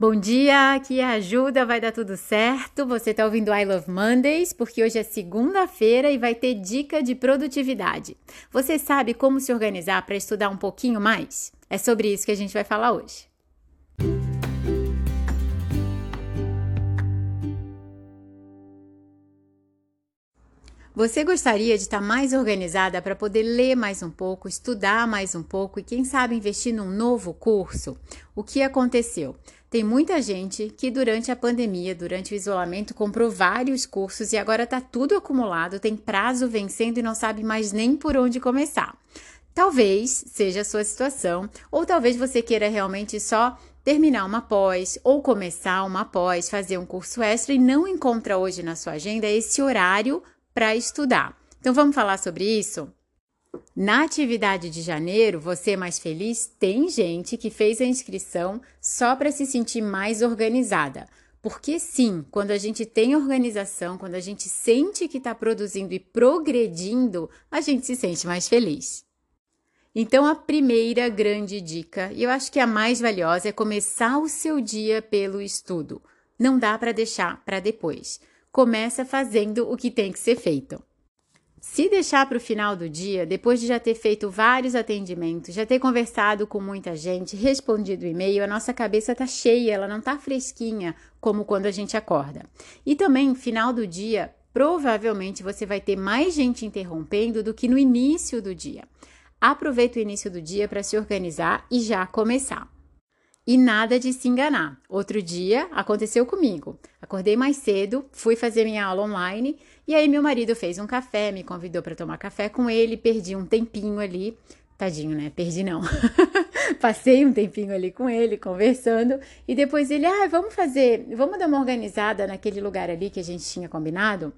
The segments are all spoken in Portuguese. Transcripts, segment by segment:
Bom dia, aqui é Ajuda, vai dar tudo certo. Você está ouvindo I Love Mondays porque hoje é segunda-feira e vai ter dica de produtividade. Você sabe como se organizar para estudar um pouquinho mais? É sobre isso que a gente vai falar hoje. Você gostaria de estar mais organizada para poder ler mais um pouco, estudar mais um pouco e, quem sabe, investir num novo curso? O que aconteceu? Tem muita gente que durante a pandemia, durante o isolamento, comprou vários cursos e agora está tudo acumulado, tem prazo vencendo e não sabe mais nem por onde começar. Talvez seja a sua situação, ou talvez você queira realmente só terminar uma pós ou começar uma pós, fazer um curso extra e não encontra hoje na sua agenda esse horário para estudar. Então vamos falar sobre isso? Na atividade de janeiro, você mais feliz, tem gente que fez a inscrição só para se sentir mais organizada. Porque sim, quando a gente tem organização, quando a gente sente que está produzindo e progredindo, a gente se sente mais feliz. Então, a primeira grande dica, e eu acho que a mais valiosa, é começar o seu dia pelo estudo. Não dá para deixar para depois. Começa fazendo o que tem que ser feito. Se deixar para o final do dia, depois de já ter feito vários atendimentos, já ter conversado com muita gente, respondido e-mail, a nossa cabeça está cheia, ela não está fresquinha como quando a gente acorda. E também, final do dia, provavelmente você vai ter mais gente interrompendo do que no início do dia. Aproveita o início do dia para se organizar e já começar. E nada de se enganar. Outro dia aconteceu comigo. Acordei mais cedo, fui fazer minha aula online e aí meu marido fez um café, me convidou para tomar café com ele, perdi um tempinho ali. Tadinho, né? Perdi não. Passei um tempinho ali com ele, conversando, e depois ele, ah, vamos fazer, vamos dar uma organizada naquele lugar ali que a gente tinha combinado.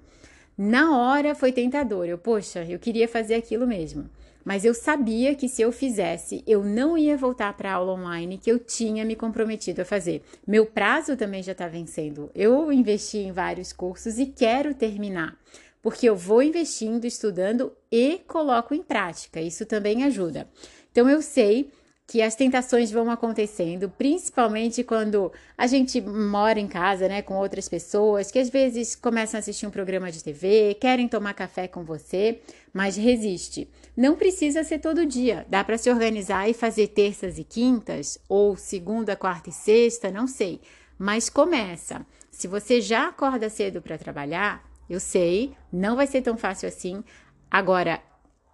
Na hora foi tentador. Eu, poxa, eu queria fazer aquilo mesmo mas eu sabia que se eu fizesse, eu não ia voltar para a aula online que eu tinha me comprometido a fazer. Meu prazo também já está vencendo. Eu investi em vários cursos e quero terminar, porque eu vou investindo, estudando e coloco em prática. Isso também ajuda. Então eu sei que as tentações vão acontecendo, principalmente quando a gente mora em casa, né, com outras pessoas, que às vezes começam a assistir um programa de TV, querem tomar café com você, mas resiste. Não precisa ser todo dia, dá para se organizar e fazer terças e quintas, ou segunda, quarta e sexta, não sei, mas começa. Se você já acorda cedo para trabalhar, eu sei, não vai ser tão fácil assim. Agora,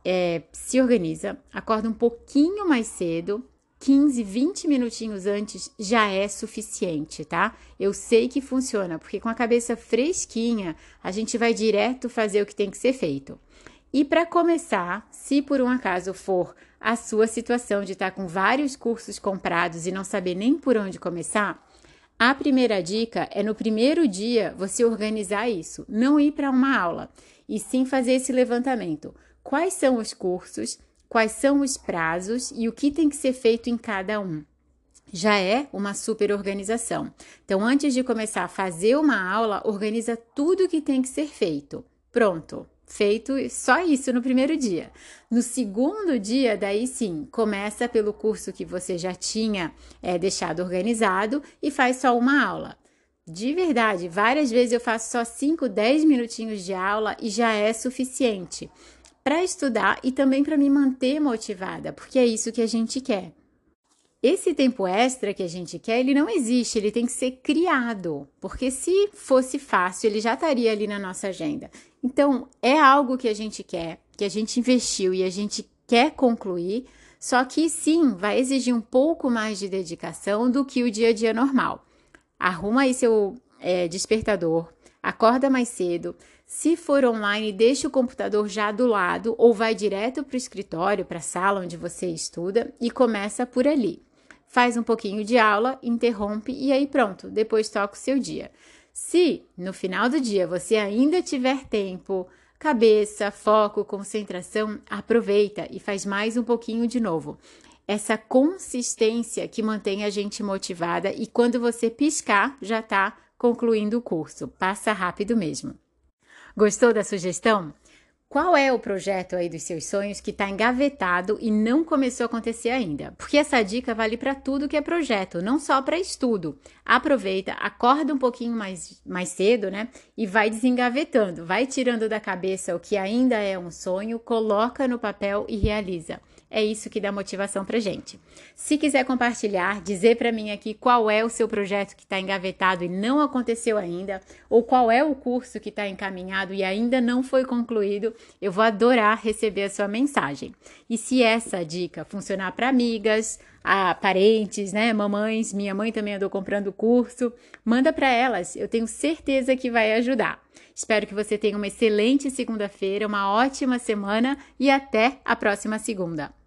é, se organiza, acorda um pouquinho mais cedo, 15, 20 minutinhos antes já é suficiente, tá? Eu sei que funciona, porque com a cabeça fresquinha, a gente vai direto fazer o que tem que ser feito. E para começar, se por um acaso for a sua situação de estar tá com vários cursos comprados e não saber nem por onde começar, a primeira dica é no primeiro dia você organizar isso, não ir para uma aula, e sim fazer esse levantamento quais são os cursos, quais são os prazos e o que tem que ser feito em cada um. Já é uma super organização. Então, antes de começar a fazer uma aula, organiza tudo o que tem que ser feito. Pronto, feito só isso no primeiro dia. No segundo dia, daí sim, começa pelo curso que você já tinha é, deixado organizado e faz só uma aula. De verdade, várias vezes eu faço só 5, 10 minutinhos de aula e já é suficiente para estudar e também para me manter motivada, porque é isso que a gente quer. Esse tempo extra que a gente quer, ele não existe, ele tem que ser criado, porque se fosse fácil, ele já estaria ali na nossa agenda. Então, é algo que a gente quer, que a gente investiu e a gente quer concluir, só que sim, vai exigir um pouco mais de dedicação do que o dia a dia normal. Arruma aí seu é, despertador, acorda mais cedo, se for online, deixe o computador já do lado ou vai direto para o escritório, para a sala onde você estuda e começa por ali. Faz um pouquinho de aula, interrompe e aí pronto, depois toca o seu dia. Se no final do dia você ainda tiver tempo, cabeça, foco, concentração, aproveita e faz mais um pouquinho de novo. Essa consistência que mantém a gente motivada e quando você piscar, já está concluindo o curso. Passa rápido mesmo. Gostou da sugestão? Qual é o projeto aí dos seus sonhos que está engavetado e não começou a acontecer ainda? Porque essa dica vale para tudo que é projeto, não só para estudo. Aproveita, acorda um pouquinho mais, mais cedo, né? E vai desengavetando, vai tirando da cabeça o que ainda é um sonho, coloca no papel e realiza. É isso que dá motivação pra gente. Se quiser compartilhar, dizer para mim aqui qual é o seu projeto que está engavetado e não aconteceu ainda, ou qual é o curso que está encaminhado e ainda não foi concluído, eu vou adorar receber a sua mensagem. E se essa dica funcionar para amigas, a parentes, né, mamães, minha mãe também andou comprando curso, manda para elas, eu tenho certeza que vai ajudar. Espero que você tenha uma excelente segunda-feira, uma ótima semana e até a próxima segunda.